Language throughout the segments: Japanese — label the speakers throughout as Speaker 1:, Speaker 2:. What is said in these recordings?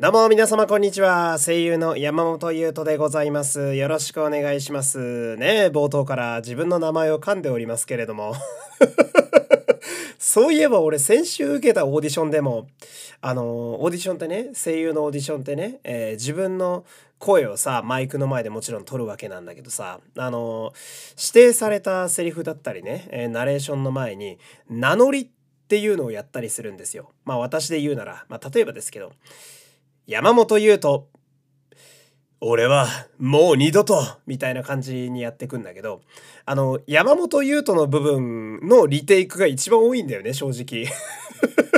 Speaker 1: どうも皆様こんにちは。声優の山本優斗でございます。よろしくお願いします。ね冒頭から自分の名前を噛んでおりますけれども。そういえば俺先週受けたオーディションでも、あの、オーディションってね、声優のオーディションってね、えー、自分の声をさ、マイクの前でもちろん撮るわけなんだけどさ、あの、指定されたセリフだったりね、えー、ナレーションの前に、名乗りっていうのをやったりするんですよ。まあ私で言うなら、まあ例えばですけど、山本優斗。俺はもう二度とみたいな感じにやってくんだけどあの山本優斗の部分のリテイクが一番多いんだよね正直。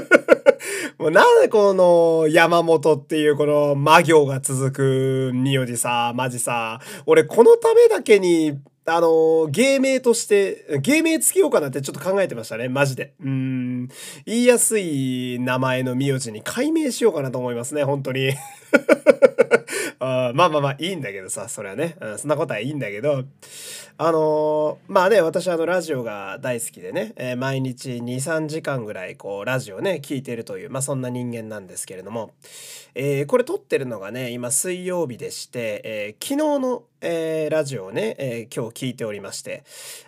Speaker 1: もうなんでこの山本っていうこの魔行が続く名字さマジさ俺このためだけにあの、芸名として、芸名つけようかなってちょっと考えてましたね、マジで。うん、言いやすい名前の名字に改名しようかなと思いますね、本当に。あまあまあまあいいんだけどさ、それはね、うん、そんなことはいいんだけど、あのー、まあね、私はあのラジオが大好きでね、えー、毎日2、3時間ぐらいこうラジオね、聞いてるという、まあそんな人間なんですけれども、えー、これ撮ってるのがね、今水曜日でして、え昨日のえー、ラジオをね、えー、今日聞いておりまして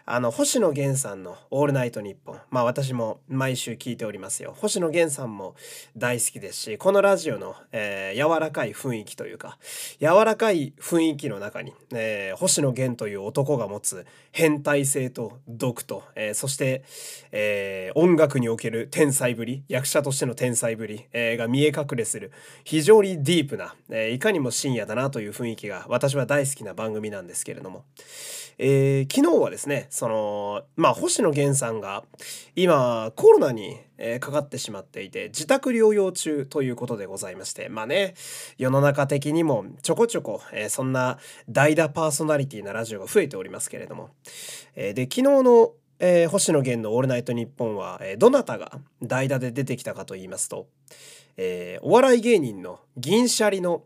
Speaker 1: あの星野源さんの「オールナイトニッポン」まあ私も毎週聞いておりますよ。星野源さんも大好きですしこのラジオの、えー、柔らかい雰囲気というか柔らかい雰囲気の中に、えー、星野源という男が持つ変態性と毒と、えー、そして、えー、音楽における天才ぶり役者としての天才ぶり、えー、が見え隠れする非常にディープな、えー、いかにも深夜だなという雰囲気が私は大好きな番組なんですけれども、えー、昨日はですねそのまあ星野源さんが今コロナにかかってしまっていて自宅療養中ということでございましてまあね世の中的にもちょこちょこ、えー、そんな代打パーソナリティなラジオが増えておりますけれども、えー、で昨日のえー、星野源の「オールナイトニッポンは」えー、どなたが代打で出てきたかと言いますと、えー、お笑い芸人の銀シャリの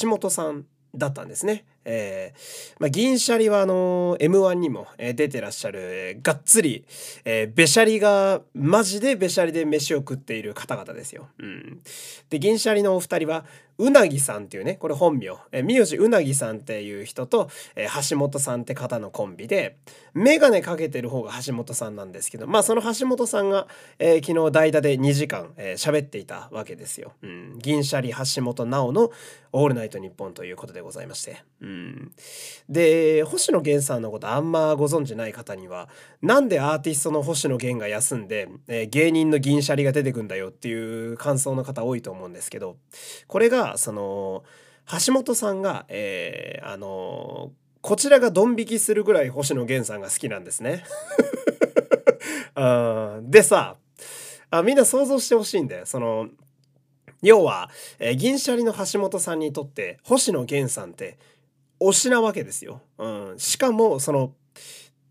Speaker 1: 橋本さんだったんですね。えー、まあ、銀シャリはあの M1 にも、え出てらっしゃる、えー、がっつり、えー、べしゃりがマジでべしゃりで飯を食っている方々ですよ。うん、で銀シャリのお二人はうなぎさんっていうねこれ本名、えー、名字うなぎさんっていう人と、えー、橋本さんって方のコンビで眼鏡かけてる方が橋本さんなんですけどまあその橋本さんが、えー、昨日代打で2時間喋、えー、っていたわけですよ。うん、銀シャリ橋本直の「オールナイトニッポン」ということでございまして。うん、で星野源さんのことあんまご存知ない方にはなんでアーティストの星野源が休んで、えー、芸人の銀シャリが出てくんだよっていう感想の方多いと思うんですけどこれがその橋本さんが、えー、あのこちらがドン引きするぐらい星野源さんが好きなんですね。でさあみんな想像してほしいんだよ。その要は、えー、銀シャリの橋本さんにとって星野源さんって推しなわけですよ。うん、しかもその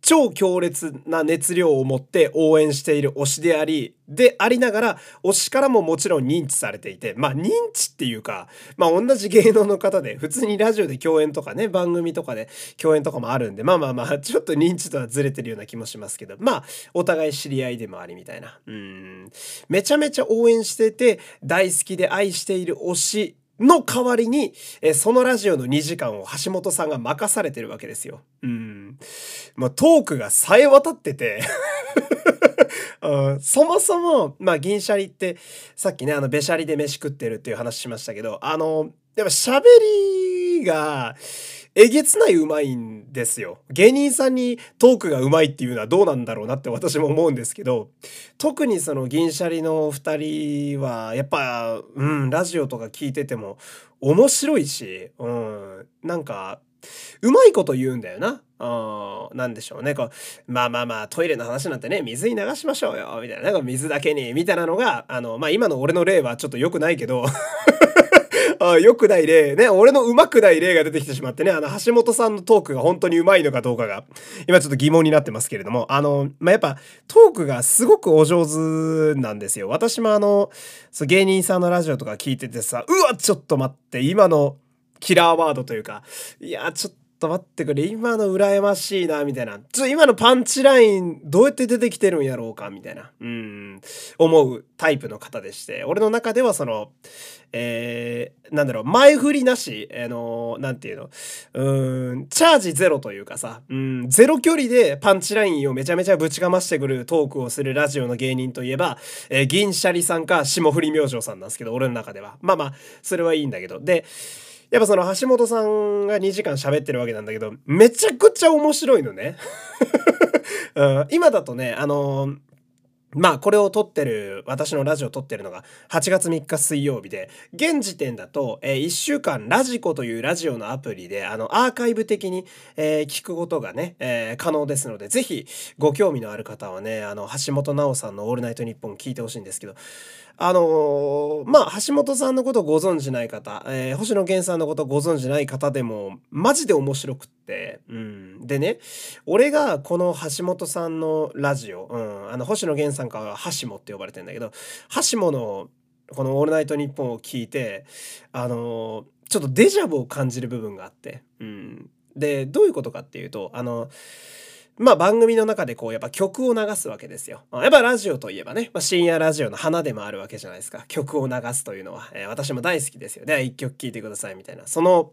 Speaker 1: 超強烈な熱量を持って応援している推しであり、でありながら、推しからももちろん認知されていて、まあ認知っていうか、まあ同じ芸能の方で、普通にラジオで共演とかね、番組とかで共演とかもあるんで、まあまあまあ、ちょっと認知とはずれてるような気もしますけど、まあ、お互い知り合いでもありみたいな。うん。めちゃめちゃ応援してて、大好きで愛している推しの代わりに、えそのラジオの2時間を橋本さんが任されてるわけですよ。うん。まあ、トークが冴え渡ってて、そもそも、まあ、銀シャリって、さっきね、あの、べしゃりで飯食ってるっていう話しましたけど、あの、やっぱ喋りが、えげつないうまいんですよ。芸人さんにトークがうまいっていうのはどうなんだろうなって私も思うんですけど、特にその銀シャリのお二人は、やっぱ、うん、ラジオとか聞いてても面白いし、うん、なんか、うまいこと言うんだよな。うん、なんでしょうね。こう、まあまあまあ、トイレの話なんてね、水に流しましょうよ、みたいな。なんか水だけに、みたいなのが、あの、まあ今の俺の例はちょっと良くないけどあ良くない例、ね、俺のうまくない例が出てきてしまってね、あの、橋本さんのトークが本当にうまいのかどうかが、今ちょっと疑問になってますけれども、あの、まあ、やっぱ、トークがすごくお上手なんですよ。私もあの、そう芸人さんのラジオとか聞いててさ、うわ、ちょっと待って、今のキラーワードというか、いや、ちょっとと待ってくれ、今の羨ましいな、みたいな。ちょ今のパンチラインどうやって出てきてるんやろうか、みたいな。うん、思うタイプの方でして、俺の中ではその、えー、なんだろう、前振りなし、あのー、なんていうの、うん、チャージゼロというかさ、うん、ゼロ距離でパンチラインをめちゃめちゃぶちかましてくるトークをするラジオの芸人といえば、えー、銀シャリさんか霜降り明星さんなんですけど、俺の中では。まあまあ、それはいいんだけど。で、やっぱその橋本さんが2時間喋ってるわけなんだけど、めちゃくちゃ面白いのね。うん、今だとね、あのーまあこれを撮ってる私のラジオを撮ってるのが8月3日水曜日で現時点だと、え、1週間ラジコというラジオのアプリであのアーカイブ的に、え、聞くことがね、え、可能ですのでぜひご興味のある方はねあの橋本直さんの「オールナイトニッポン」聞いてほしいんですけどあの、まあ、橋本さんのことご存知ない方、え、星野源さんのことご存知ない方でも、マジで面白くって、うん。でね、俺がこの橋本さんのラジオ、うん、あの、星野源さんからは橋本って呼ばれてんだけど、橋本のこの「オールナイトニッポン」を聞いて、あの、ちょっとデジャブを感じる部分があって、うん。で、どういうことかっていうと、あのまあ番組の中でこうやっぱ曲を流すわけですよ。やっぱラジオといえばね、まあ、深夜ラジオの花でもあるわけじゃないですか。曲を流すというのは、えー、私も大好きですよ。では一曲聴いてくださいみたいな。その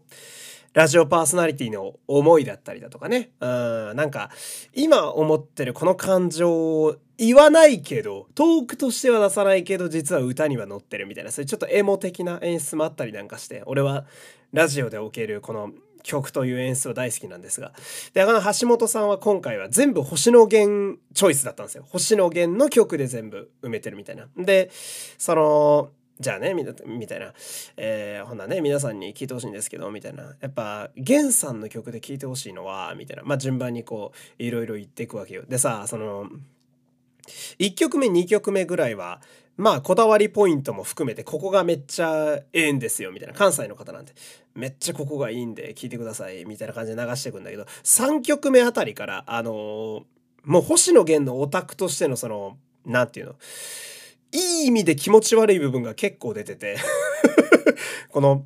Speaker 1: ラジオパーソナリティの思いだったりだとかね。うん、なんか今思ってるこの感情を言わないけど、トークとしては出さないけど、実は歌には乗ってるみたいな、そういうちょっとエモ的な演出もあったりなんかして、俺はラジオでおけるこの曲という演出は大好きなんですが。で、あの橋本さんは今回は全部星野源チョイスだったんですよ。星野源の曲で全部埋めてるみたいな。で、その、じゃあね、みたいな。えー、ほんなね、皆さんに聞いてほしいんですけど、みたいな。やっぱ、源さんの曲で聴いてほしいのは、みたいな。まあ、順番にこう、いろいろ言っていくわけよ。でさ、その、1曲目2曲目ぐらいはまあこだわりポイントも含めてここがめっちゃええんですよみたいな関西の方なんでめっちゃここがいいんで聞いてくださいみたいな感じで流していくんだけど3曲目あたりからあのー、もう星野源のオタクとしてのその何て言うのいい意味で気持ち悪い部分が結構出てて この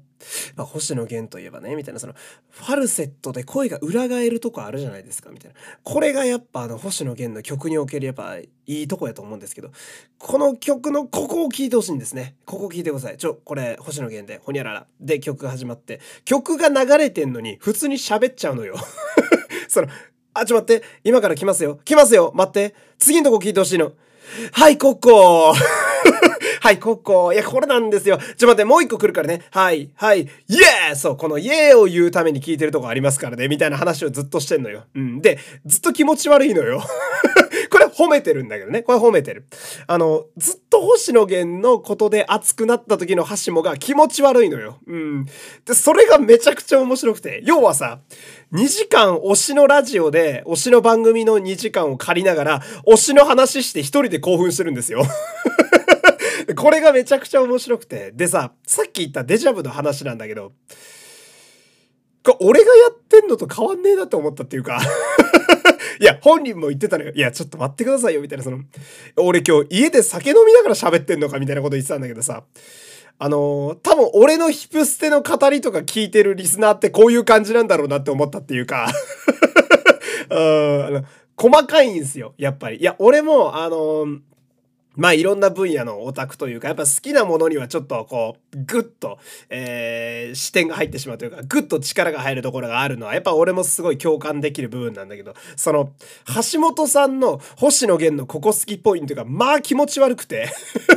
Speaker 1: まあ、星野源といえばね、みたいな、その、ファルセットで声が裏返るとこあるじゃないですか、みたいな。これがやっぱあの、星野源の曲におけるやっぱいいとこやと思うんですけど、この曲のここを聴いてほしいんですね。ここ聴いてください。ちょ、これ、星野源で、ほにゃらら。で、曲が始まって、曲が流れてんのに、普通に喋っちゃうのよ。その、あ、ちょ待って、今から来ますよ。来ますよ。待って。次のとこ聞いてほしいの。はい、ここはい、ここ。いや、これなんですよ。ちょ、待って、もう一個来るからね。はい、はい、イエーそう、このイエーを言うために聞いてるとこありますからね。みたいな話をずっとしてんのよ。うん。で、ずっと気持ち悪いのよ。これ褒めてるんだけどね。これ褒めてる。あの、ずっと星野源のことで熱くなった時の橋もが気持ち悪いのよ。うん。で、それがめちゃくちゃ面白くて。要はさ、2時間推しのラジオで、推しの番組の2時間を借りながら、推しの話して一人で興奮してるんですよ。これがめちゃくちゃ面白くて。でさ、さっき言ったデジャブの話なんだけど、俺がやってんのと変わんねえなって思ったっていうか いや、本人も言ってたのよ。いや、ちょっと待ってくださいよ、みたいな、その、俺今日家で酒飲みながら喋ってんのか、みたいなこと言ってたんだけどさ、あのー、多分俺のヒプステの語りとか聞いてるリスナーってこういう感じなんだろうなって思ったっていうか うん、細かいんすよ、やっぱり。いや、俺も、あのーまあいろんな分野のオタクというか、やっぱ好きなものにはちょっとこう、ぐっと、えー、視点が入ってしまうというか、ぐっと力が入るところがあるのは、やっぱ俺もすごい共感できる部分なんだけど、その、橋本さんの星野源のここ好きポイントが、まあ気持ち悪くて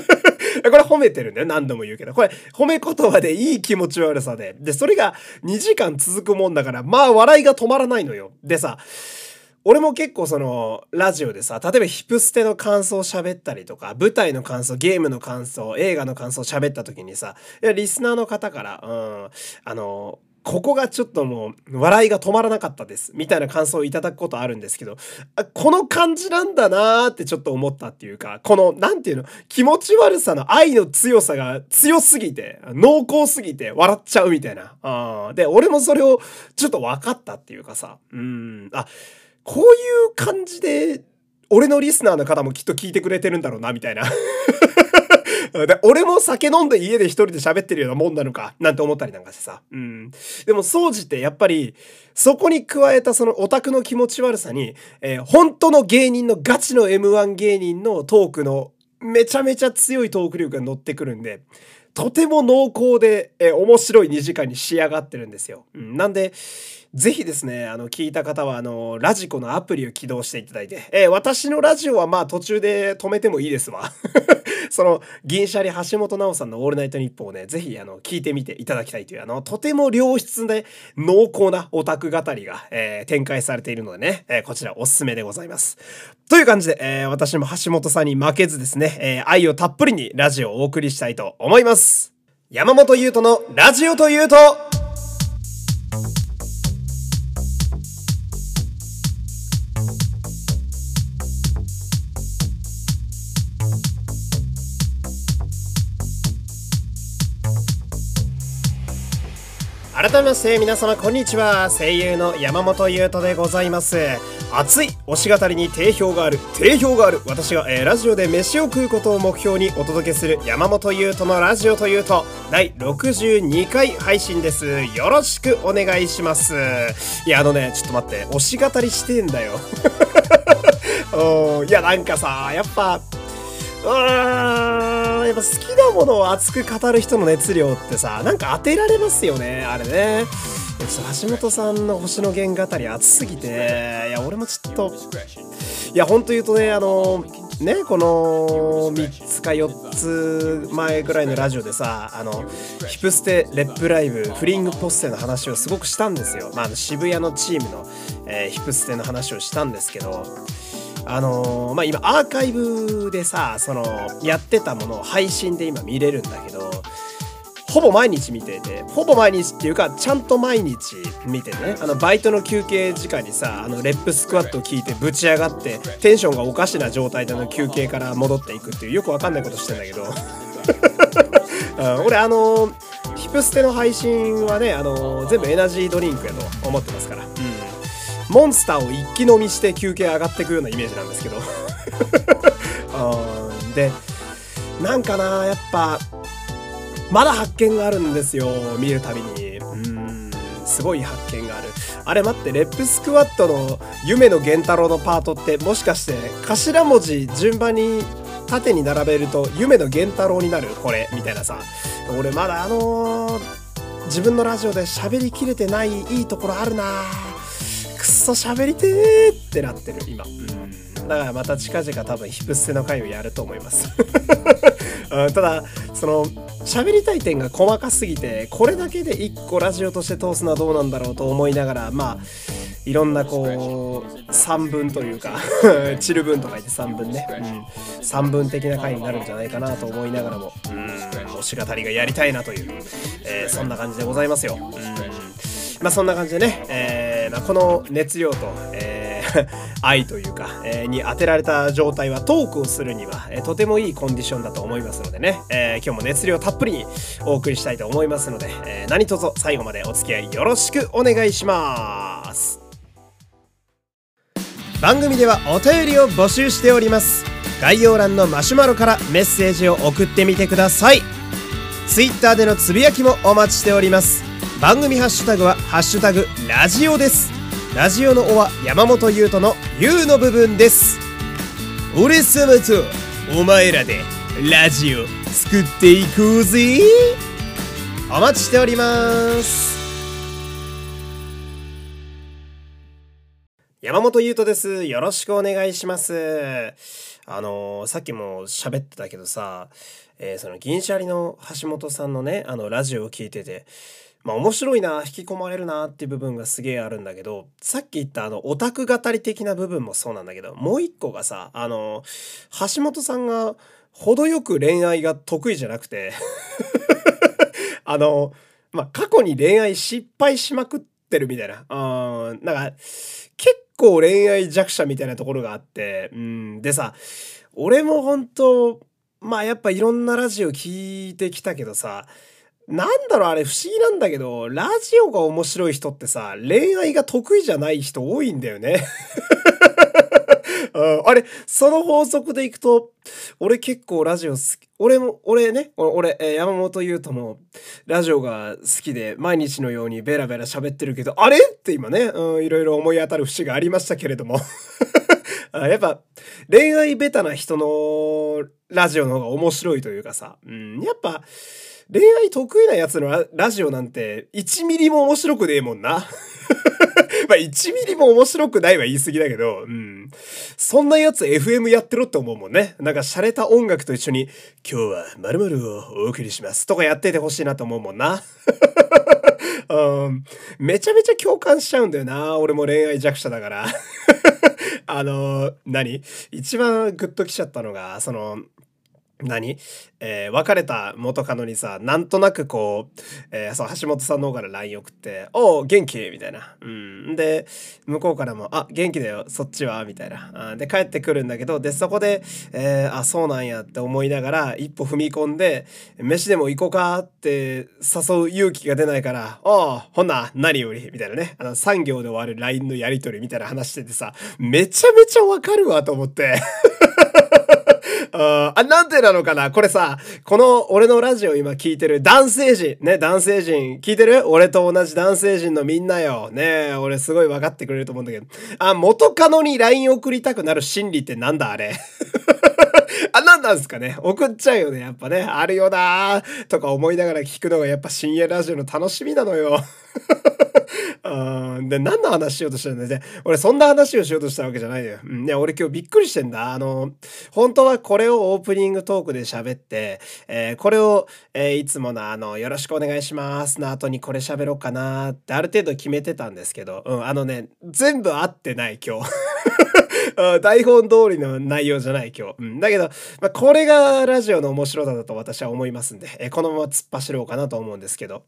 Speaker 1: これ褒めてるんだよ。何度も言うけど。これ、褒め言葉でいい気持ち悪さで。で、それが2時間続くもんだから、まあ笑いが止まらないのよ。でさ、俺も結構そのラジオでさ例えばヒプステの感想を喋ったりとか舞台の感想ゲームの感想映画の感想を喋った時にさいやリスナーの方からうんあのここがちょっともう笑いが止まらなかったですみたいな感想をいただくことあるんですけどこの感じなんだなーってちょっと思ったっていうかこの何て言うの気持ち悪さの愛の強さが強すぎて濃厚すぎて笑っちゃうみたいな。あで俺もそれをちょっと分かったっていうかさ。うん。あこういう感じで、俺のリスナーの方もきっと聞いてくれてるんだろうな、みたいな。で、俺も酒飲んで家で一人で喋ってるようなもんなのか、なんて思ったりなんかしてさ。うん。でも、掃除ってやっぱり、そこに加えたそのオタクの気持ち悪さに、えー、本当の芸人のガチの M1 芸人のトークのめちゃめちゃ強いトーク力が乗ってくるんで、とても濃厚で、えー、面白い2時間に仕上がってるんですよ。うん、なんで、ぜひですね、あの、聞いた方は、あの、ラジコのアプリを起動していただいて、えー、私のラジオはまあ途中で止めてもいいですわ。その、銀シャリ橋本直さんのオールナイトニッポンをね、ぜひ、あの、聞いてみていただきたいという、あの、とても良質で濃厚なオタク語りが、えー、展開されているのでね、えー、こちらおすすめでございます。という感じで、えー、私も橋本さんに負けずですね、えー、愛をたっぷりにラジオをお送りしたいと思います。山本優斗のラジオというと、改めまして皆様こんにちは。声優の山本優斗でございます。熱い推し語りに定評がある定評がある私が、えー、ラジオで飯を食うことを目標にお届けする山本優斗のラジオというと第62回配信です。よろしくお願いします。いやあのねちょっと待って推し語りしてんだよ。いやなんかさやっぱやっぱ好きなものを熱く語る人の熱量ってさなんか当てられますよねあれね。橋本さんの星野源語り熱すぎて。いや俺もちょっといやほんと言うとねあのねこの3つか4つ前ぐらいのラジオでさあのヒプステレップライブフリングポッセの話をすごくしたんですよ、まあ、渋谷のチームの、えー、ヒプステの話をしたんですけどあのー、まあ今アーカイブでさそのやってたものを配信で今見れるんだけどほぼ毎日見ててほぼ毎日っていうかちゃんと毎日見てねあのバイトの休憩時間にさあのレップスクワットを聞いてぶち上がってテンションがおかしな状態での休憩から戻っていくっていうよくわかんないことしてんだけど。俺あのヒプステの配信はねあの全部エナジードリンクやと思ってますから、うんモンスターを一気飲みして休憩上がっていくようなイメージなんですけど。でなんかなやっぱまだ発見があるんですよ見るたびに。うん。すごい発見がある。あれ待ってレップスクワットの夢の源太郎のパートってもしかして頭文字順番に縦に並べると夢の源太郎になる？これみたいなさ。俺まだあのー、自分のラジオで喋りきれてないいいところあるなくっそ喋りてーってなってる今。だからまた近々多分ヒプステの回をやると思います。ただその喋りたい点が細かすぎてこれだけで1個ラジオとして通すのはどうなんだろうと思いながらまあいろんなこう3分というか チル分とか言って3分ね、うん、3分的な回になるんじゃないかなと思いながらもうん。推し語りがやりたいなという、えー、そんな感じでございますよ。うんまあそんな感じでね、えーまあ、この熱量と、えー、愛というか、えー、に当てられた状態はトークをするには、え、とてもいいコンディションだと思いますのでね、え、今日も熱量たっぷりにお送りしたいと思いますので、えー、何卒最後までお付き合いよろしくお願いします。番組ではお便りを募集しております。概要欄のマシュマロからメッセージを送ってみてください。Twitter でのつぶやきもお待ちしております。番組ハッシュタグは「ハッシュタグラジオ」ですラジオの「お」は山本優斗の「優」の部分です俺様とお前らでラジオ作っていこうぜお待ちしております山本優斗です。よろしくお願いします。あのー、さっきも喋ってたけどさ、えー、その銀シャリの橋本さんのね、あのラジオを聞いてて、まあ面白いな、引き込まれるなっていう部分がすげえあるんだけど、さっき言ったあのオタク語り的な部分もそうなんだけど、もう一個がさ、あの、橋本さんが程よく恋愛が得意じゃなくて あの、まあ過去に恋愛失敗しまくってるみたいな。うん、なんか、結構恋愛弱者みたいなところがあって、うん、でさ、俺も本当まあやっぱいろんなラジオ聞いてきたけどさ、なんだろうあれ不思議なんだけど、ラジオが面白い人ってさ、恋愛が得意じゃない人多いんだよね。あれ、その法則でいくと、俺結構ラジオ好き、俺も、俺ね、俺、え山本優斗もラジオが好きで毎日のようにベラベラ喋ってるけど、あれって今ね、うん、いろいろ思い当たる節がありましたけれども。やっぱ恋愛ベタな人のラジオの方が面白いというかさ、うん、やっぱ恋愛得意なやつのラジオなんて1ミリも面白くねえもんな。まあ1ミリも面白くないは言い過ぎだけど、うん。そんなやつ FM やってろって思うもんね。なんか洒落た音楽と一緒に、今日は〇〇をお送りしますとかやっててほしいなと思うもんな。うん、めちゃめちゃ共感しちゃうんだよな。俺も恋愛弱者だから。あの、何？一番グッときちゃったのが、その、何？えー、別れた元カノにさ、なんとなくこう、えー、そう、橋本さんの方から LINE 送って、おう、元気？みたいな。うん。で、向こうからも、あ、元気だよ、そっちは？みたいな。あで、帰ってくるんだけど、で、そこで、えー、あ、そうなんやって思いながら、一歩踏み込んで、飯でも行こうかって誘う勇気が出ないから、おう、ほんな、何より？みたいなね。あの、産業で終わる LINE のやりとりみたいな話しててさ、めちゃめちゃわかるわと思って。あ、なんてなのかな？これさ、この俺のラジオ今聞いてる男性陣、ね、男性陣、聞いてる？俺と同じ男性陣のみんなよ。ね俺すごい分かってくれると思うんだけど。あ、元カノに LINE 送りたくなる心理ってなんだあれ？あ、なんなんすかね？送っちゃうよね、やっぱね。あるよなーとか思いながら聞くのがやっぱ深夜ラジオの楽しみなのよ。うん。で、何の話しようとしてるんだよ。俺そんな話をしようとしたわけじゃないよ。うん。ね、俺今日びっくりしてんだ。あの、本当はこれをオープニングトークで喋って、えー、これを、えー、いつものあの、よろしくお願いしますの後にこれ喋ろうかなってある程度決めてたんですけど、うん、あのね、全部合ってない今日。台本通りの内容じゃない今日。うん、だけど、まあ、これがラジオの面白さだと私は思いますんで、え、このまま突っ走ろうかなと思うんですけど。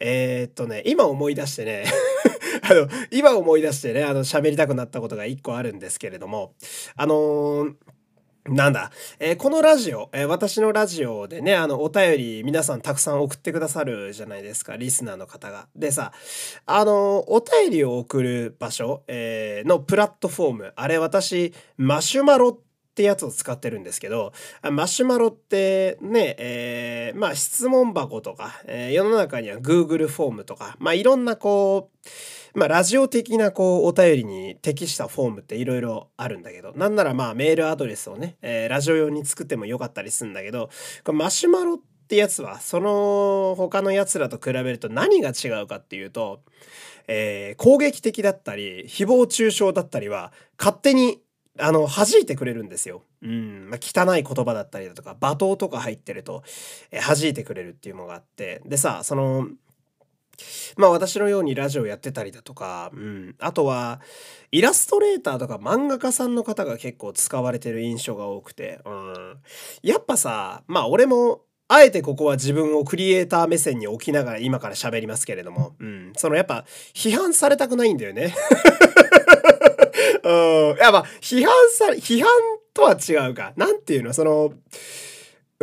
Speaker 1: えー、っとね、今思い出してね あの、今思い出してね、あの、喋りたくなったことが一個あるんですけれども、あのーなんだ、えー、このラジオ、えー、私のラジオでね、あの、お便り皆さんたくさん送ってくださるじゃないですか、リスナーの方が。でさ、あの、お便りを送る場所、えー、のプラットフォーム、あれ私、マシュマロってやつを使ってるんですけど、マシュマロってね、えー、まあ質問箱とか、え、世の中には Google フォームとか、まあいろんなこう、まあ、ラジオ的なこう、お便りに適したフォームっていろいろあるんだけど、なんならまあ、メールアドレスをね、えー、ラジオ用に作ってもよかったりするんだけど、これマシュマロってやつは、その他のやつらと比べると何が違うかっていうと、えー、攻撃的だったり、誹謗中傷だったりは、勝手にあの、弾いてくれるんですよ。うん。まあ、汚い言葉だったりだとか、罵倒とか入ってると、えー、弾いてくれるっていうのがあって。でさ、その、まあ私のようにラジオやってたりだとか、うん。あとは、イラストレーターとか漫画家さんの方が結構使われてる印象が多くて、うん。やっぱさ、まあ俺も、あえてここは自分をクリエイター目線に置きながら今から喋りますけれども、うん。そのやっぱ、批判されたくないんだよね。うん。やまあ、批判さ、批判とは違うか。なんていうの、その、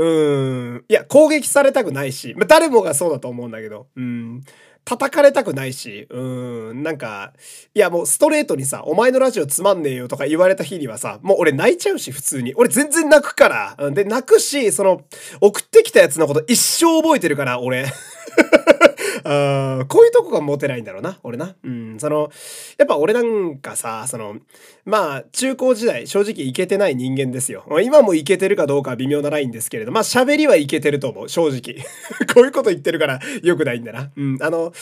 Speaker 1: うん。いや、攻撃されたくないし、まあ、誰もがそうだと思うんだけど、うん。叩かれたくないし、うん、なんか、いやもうストレートにさ、お前のラジオつまんねえよとか言われた日にはさ、もう俺泣いちゃうし、普通に。俺全然泣くから。で、泣くし、その、送ってきたやつのこと一生覚えてるから、俺。あこういうとこがモテないんだろうな、俺な。うん、その、やっぱ俺なんかさ、その、まあ、中高時代、正直いけてない人間ですよ。今もいけてるかどうかは微妙なラインですけれど、まあ喋りはいけてると思う、正直。こういうこと言ってるから良くないんだな。うん、あの、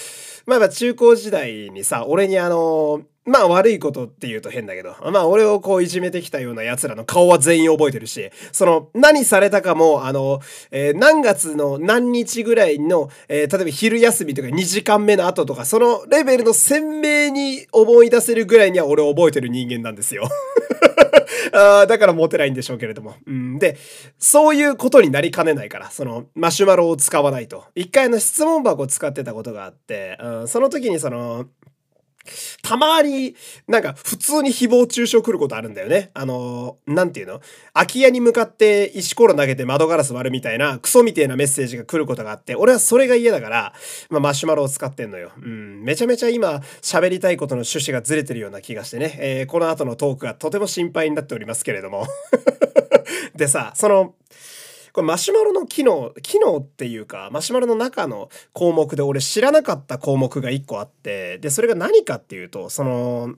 Speaker 1: まあまあ中高時代にさ、俺にあの、まあ悪いことって言うと変だけど、まあ俺をこういじめてきたような奴らの顔は全員覚えてるし、その何されたかも、あの、えー、何月の何日ぐらいの、えー、例えば昼休みとか2時間目の後とか、そのレベルの鮮明に思い出せるぐらいには俺を覚えてる人間なんですよ。あだからモテないんでしょうけれども。うん、で、そういうことになりかねないから、そのマシュマロを使わないと。一回の質問箱を使ってたことがあって、うん、その時にその、たまになんか普通に誹謗中傷来ることあるんだよね。あのー、なんていうの？空き家に向かって石ころ投げて窓ガラス割るみたいなクソみたいなメッセージが来ることがあって、俺はそれが嫌だから、まあ、マシュマロを使ってんのよ。うん。めちゃめちゃ今喋りたいことの趣旨がずれてるような気がしてね、えー、この後のトークがとても心配になっておりますけれども。でさ、その、これマシュマロの機能、機能っていうか、マシュマロの中の項目で俺知らなかった項目が1個あって、で、それが何かっていうと、その、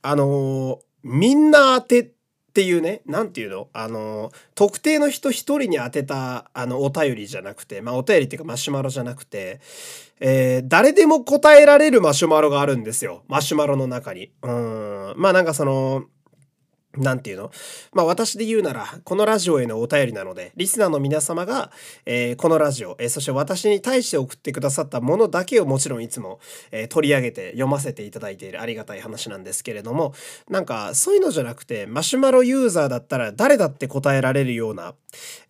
Speaker 1: あの、みんな当てっていうね、なんていうの？あの、特定の人一人に当てた、あの、お便りじゃなくて、まあ、お便りっていうかマシュマロじゃなくて、えー、誰でも答えられるマシュマロがあるんですよ。マシュマロの中に。うん。まあなんかその、なんていうの？まあ私で言うなら、このラジオへのお便りなので、リスナーの皆様が、えー、このラジオ、えー、そして私に対して送ってくださったものだけをもちろんいつも、えー、取り上げて読ませていただいているありがたい話なんですけれども、なんかそういうのじゃなくて、マシュマロユーザーだったら誰だって答えられるような、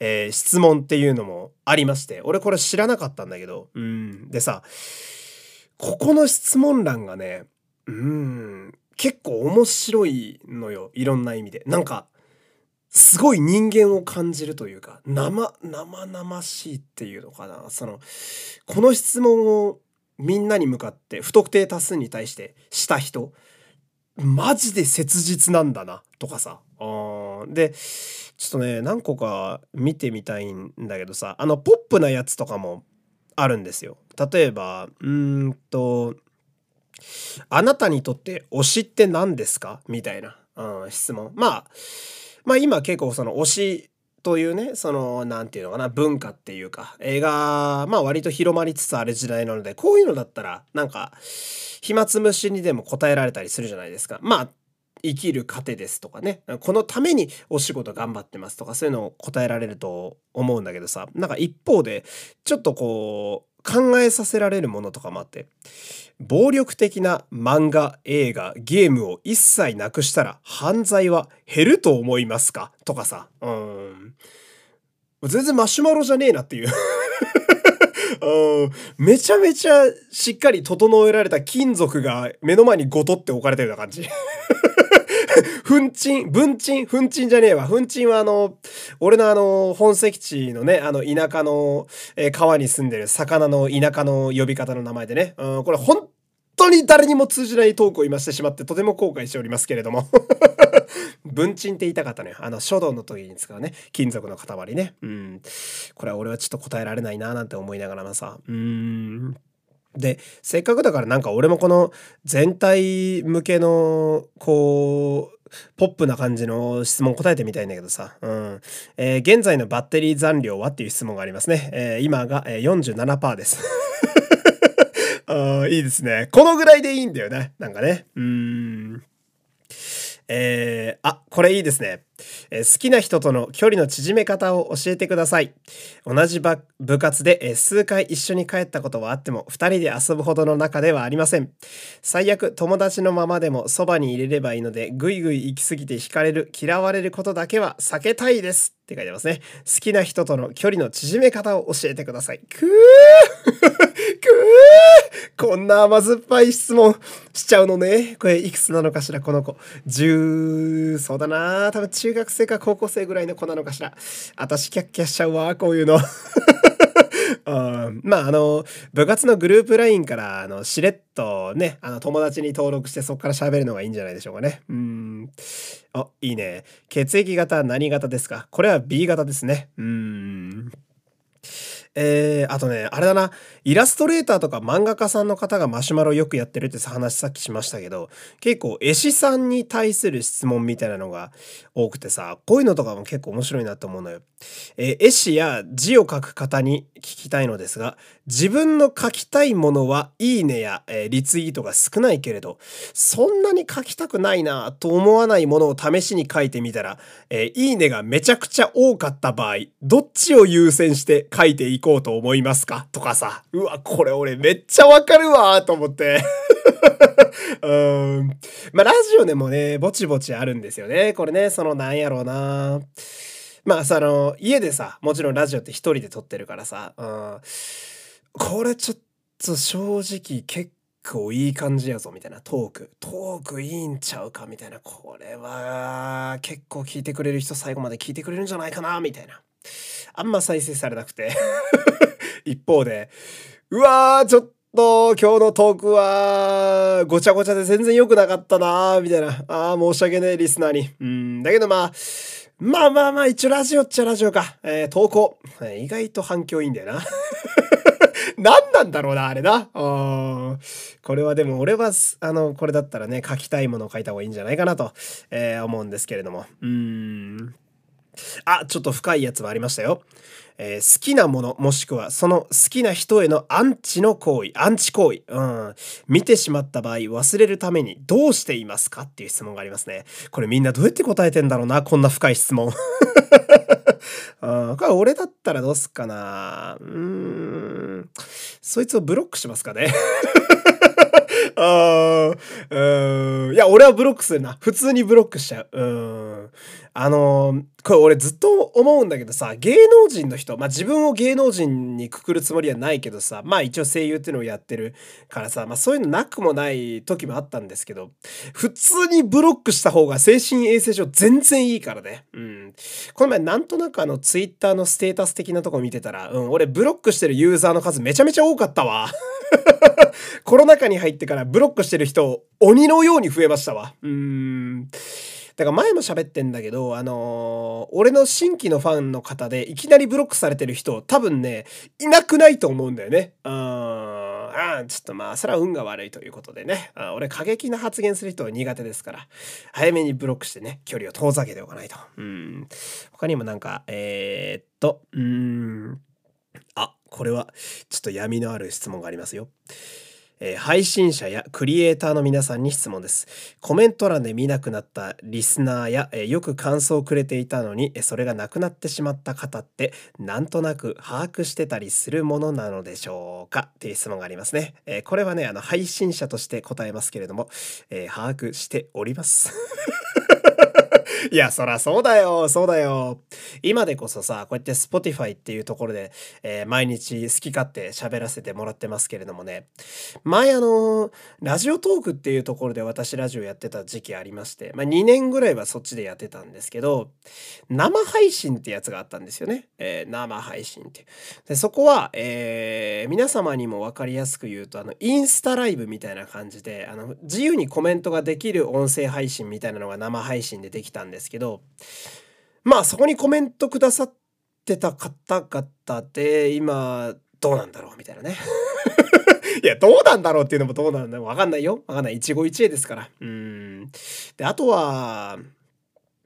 Speaker 1: え質問っていうのもありまして、俺これ知らなかったんだけど、うん。でさ、ここの質問欄がね、うん、結構面白いのよ。いろんな意味で。なんか、すごい人間を感じるというか、生、生々しいっていうのかな。その、この質問をみんなに向かって、不特定多数に対してした人、マジで切実なんだな、とかさ。で、ちょっとね、何個か見てみたいんだけどさ、あの、ポップなやつとかもあるんですよ。例えば、うんと、あなたにとって推しって何ですか？みたいな、うん、質問。まあ、まあ今結構その推しというね、その、なんていうのかな、文化っていうか、映画、まあ割と広まりつつある時代なので、こういうのだったら、なんか、暇つぶしにでも答えられたりするじゃないですか。まあ、生きる糧ですとかね、このためにお仕事頑張ってますとか、そういうのを答えられると思うんだけどさ、なんか一方で、ちょっとこう、考えさせられるものとかもあって、暴力的な漫画、映画、ゲームを一切なくしたら犯罪は減ると思いますか？とかさ、うん。全然マシュマロじゃねえなっていう うん。めちゃめちゃしっかり整えられた金属が目の前にごとって置かれてるような感じ ふんちん、文鎮、ふんちんじゃねえわ。ふんちんはあの、俺のあの、本籍地のね、あの、田舎の、え、川に住んでる魚の田舎の呼び方の名前でね。うん、これ本当に誰にも通じないトークを今してしまってとても後悔しておりますけれども 文鎮って言いたかったね。あの、書道の時に使うね、金属の塊ね。うん。これは俺はちょっと答えられないななんて思いながらさ。うん。で、せっかくだからなんか俺もこの全体向けの、こう、ポップな感じの質問答えてみたいんだけどさ。うん。えー、現在のバッテリー残量はっていう質問がありますね。えー、今が、47%です。あいいですね。このぐらいでいいんだよね。なんかね。うん。えー、あ、これいいですね。えー、好きな人との距離の縮め方を教えてください。同じ部活で、えー、数回一緒に帰ったことはあっても、二人で遊ぶほどの仲ではありません。最悪、友達のままでもそばに入れればいいので、ぐいぐい行き過ぎて惹かれる、嫌われることだけは避けたいです。って書いてますね。好きな人との距離の縮め方を教えてください。くーくーこんな甘酸っぱい質問しちゃうのね。これいくつなのかしら、この子。10、そうだな多分中学生か高校生ぐらいの子なのかしら。私キャッキャしちゃうわ、こういうの。まあ、あの、部活のグループ LINE から、あの、しれっとね、あの、友達に登録してそこから喋るのがいいんじゃないでしょうかね。うん。あ、いいね。血液型何型ですか？これは B 型ですね。うん。えー、あとね、あれだな、イラストレーターとか漫画家さんの方がマシュマロよくやってるって話さっきしましたけど、結構絵師さんに対する質問みたいなのが多くてさ、こういうのとかも結構面白いなと思うのよ。えー、絵師や字を書く方に聞きたいのですが、自分の書きたいものはいいねや、えー、リツイートが少ないけれど、そんなに書きたくないなと思わないものを試しに書いてみたら、えー、いいねがめちゃくちゃ多かった場合、どっちを優先して書いていこうと思いますか？とかさ。うわ、これ俺めっちゃわかるわと思って。うん。まあ、ラジオでもね、ぼちぼちあるんですよね。これね、そのなんやろうな。まあ、その、家でさ、もちろんラジオって一人で撮ってるからさ、うん。これちょっと正直結構いい感じやぞみたいなトークトークいいんちゃうかみたいなこれは結構聞いてくれる人最後まで聞いてくれるんじゃないかなみたいなあんま再生されなくて。一方で。うわーちょっと今日のトークはごちゃごちゃで全然良くなかったなみたいな。あー申し訳ねえリスナーに。うんだけどまあまあまあまあ一応ラジオっちゃラジオか、えー、投稿、意外と反響いいんだよな。何なんだろうな、あれな。これはでも俺は、あの、これだったらね、書きたいものを書いた方がいいんじゃないかなと、えー、思うんですけれども。うーん。あ、ちょっと深いやつもありましたよ。えー、好きなものもしくはその好きな人へのアンチの行為、アンチ行為。うん。見てしまった場合忘れるためにどうしていますかっていう質問がありますね。これみんなどうやって答えてんだろうな、こんな深い質問。あ これ俺だったらどうすっかな。うん。そいつをブロックしますかね。あうん。いや、俺はブロックするな。普通にブロックしちゃう。う。あのこれ俺ずっと思うんだけどさ、芸能人の人、まあ自分を芸能人にくくるつもりはないけどさ、まあ一応声優っていうのをやってるからさ、まあそういうのなくもない時もあったんですけど、普通にブロックした方が精神衛生上全然いいからね。うん。この前なんとなくあのツイッターのステータス的なとこ見てたら、うん、俺ブロックしてるユーザーの数めちゃめちゃ多かったわ。コロナ禍に入ってからブロックしてる人鬼のように増えましたわ。うーん。だから前も喋ってんだけど、あのー、俺の新規のファンの方でいきなりブロックされてる人多分ね、いなくないと思うんだよね。うん。あちょっとまあ、それは運が悪いということでね。あ俺過激な発言する人は苦手ですから、早めにブロックしてね、距離を遠ざけておかないと。うん。他にもなんか、えー、っと、うん。あ、これはちょっと闇のある質問がありますよ。え、配信者やクリエイターの皆さんに質問です。コメント欄で見なくなったリスナーや、え、よく感想をくれていたのに、それがなくなってしまった方って、なんとなく把握してたりするものなのでしょうか？っていう質問がありますね。え、これはね、あの、配信者として答えますけれども、え把握しております。いや、そらそうだよ、そうだよ。今でこそさ、こうやって Spotify っていうところで、えー、毎日好き勝手喋らせてもらってますけれどもね。前あのラジオトークっていうところで私ラジオやってた時期ありまして、まあ2年ぐらいはそっちでやってたんですけど、生配信ってやつがあったんですよね。えー、生配信って。で、そこは、えー、皆様にも分かりやすく言うと、あの、インスタライブみたいな感じで、あの、自由にコメントができる音声配信みたいなのが生配信でできたんですですけど、まあそこにコメントくださってた方々で、今、どうなんだろうみたいなね。いや、どうなんだろうっていうのもどうなんだろうわかんないよ。わかんない。一期一会ですから。うん。で、あとは、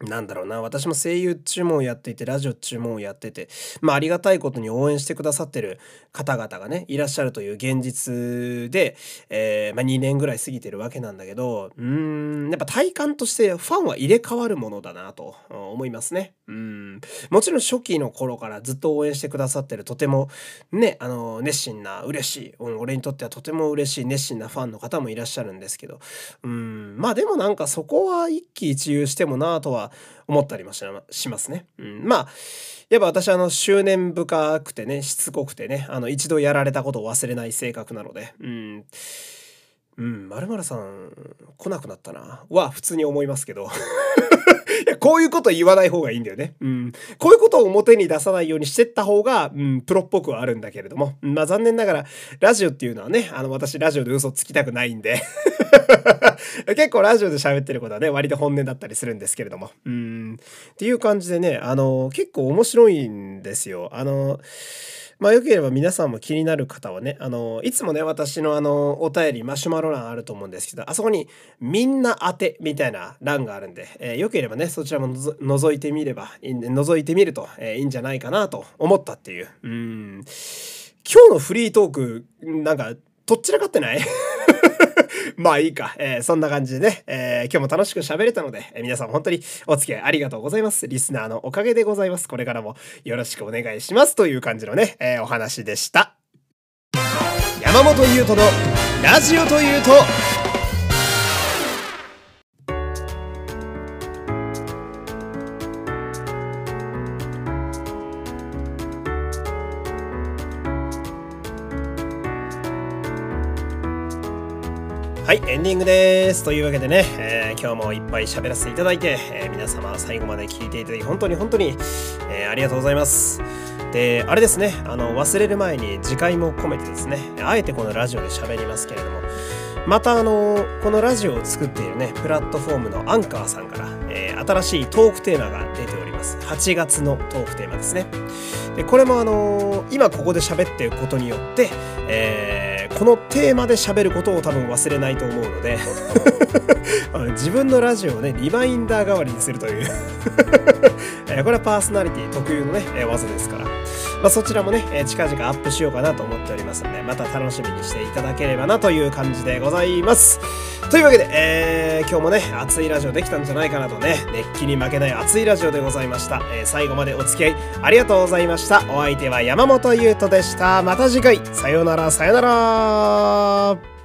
Speaker 1: なんだろうな私も声優注文をやっていてラジオ注文をやっててまあありがたいことに応援してくださってる方々がねいらっしゃるという現実で、えー、まあ、2年ぐらい過ぎてるわけなんだけどうんやっぱ体感としてファンは入れ替わるものだなと思いますね。うんもちろん初期の頃からずっと応援してくださってるとてもねあの熱心な嬉しい、うん、俺にとってはとても嬉しい熱心なファンの方もいらっしゃるんですけどうんまあでもなんかそこは一喜一憂してもなとは思ったりもしますね。うん、まあやっぱ私あの執念深くてねしつこくてねあの一度やられたことを忘れない性格なので。うん。うん〇〇さん来なくなったな。は普通に思いますけど。いや、こういうこと言わない方がいいんだよね。うん。こういうことを表に出さないようにしてった方が、うん、プロっぽくはあるんだけれども。まあ残念ながら、ラジオっていうのはね、あの、私ラジオで嘘つきたくないんで 結構ラジオで喋ってることはね、割と本音だったりするんですけれども。うん。っていう感じでね、あの、結構面白いんですよ。あの、まあ、よければ皆さんも気になる方はね、あの、いつもね、私のあの、お便り、マシュマロ欄あると思うんですけど、あそこに、みんな当てみたいな欄があるんで、えー、よければね、そちらも覗いてみれば、覗いてみると、えー、いいんじゃないかなと思ったっていう。うん。今日のフリートーク、なんか、とっちらかってない？まあいいか。えー、そんな感じでね、えー、今日も楽しく喋れたので、えー、皆さん本当にお付き合いありがとうございます。リスナーのおかげでございます。これからもよろしくお願いします。という感じのね、えお話でした。山本優斗のラジオというと、ディングです。というわけでね、えー、今日もいっぱい喋らせていただいて、えー、皆様最後まで聞いていただき、本当に本当に、えー、ありがとうございます。で、あれですね、あの、忘れる前に次回も込めてですね、あえてこのラジオで喋りますけれども、またあの、このラジオを作っているね、プラットフォームのアンカーさんから、えー、新しいトークテーマが出ております。8月のトークテーマですね。で、これもあの今ここで喋っていくことによって、えーこのテーマで喋ることを多分忘れないと思うので 自分のラジオをね、リマインダー代わりにするという えこれはパーソナリティ特有のね、え技ですから。まあ、そちらもね、え近々アップしようかなと思っておりますので、また楽しみにしていただければなという感じでございます。というわけで、えー、今日もね、熱いラジオできたんじゃないかなとね、熱気に負けない熱いラジオでございました。えー、最後までお付き合いありがとうございました。お相手は山本優斗でした。また次回、さようなら、さようなら。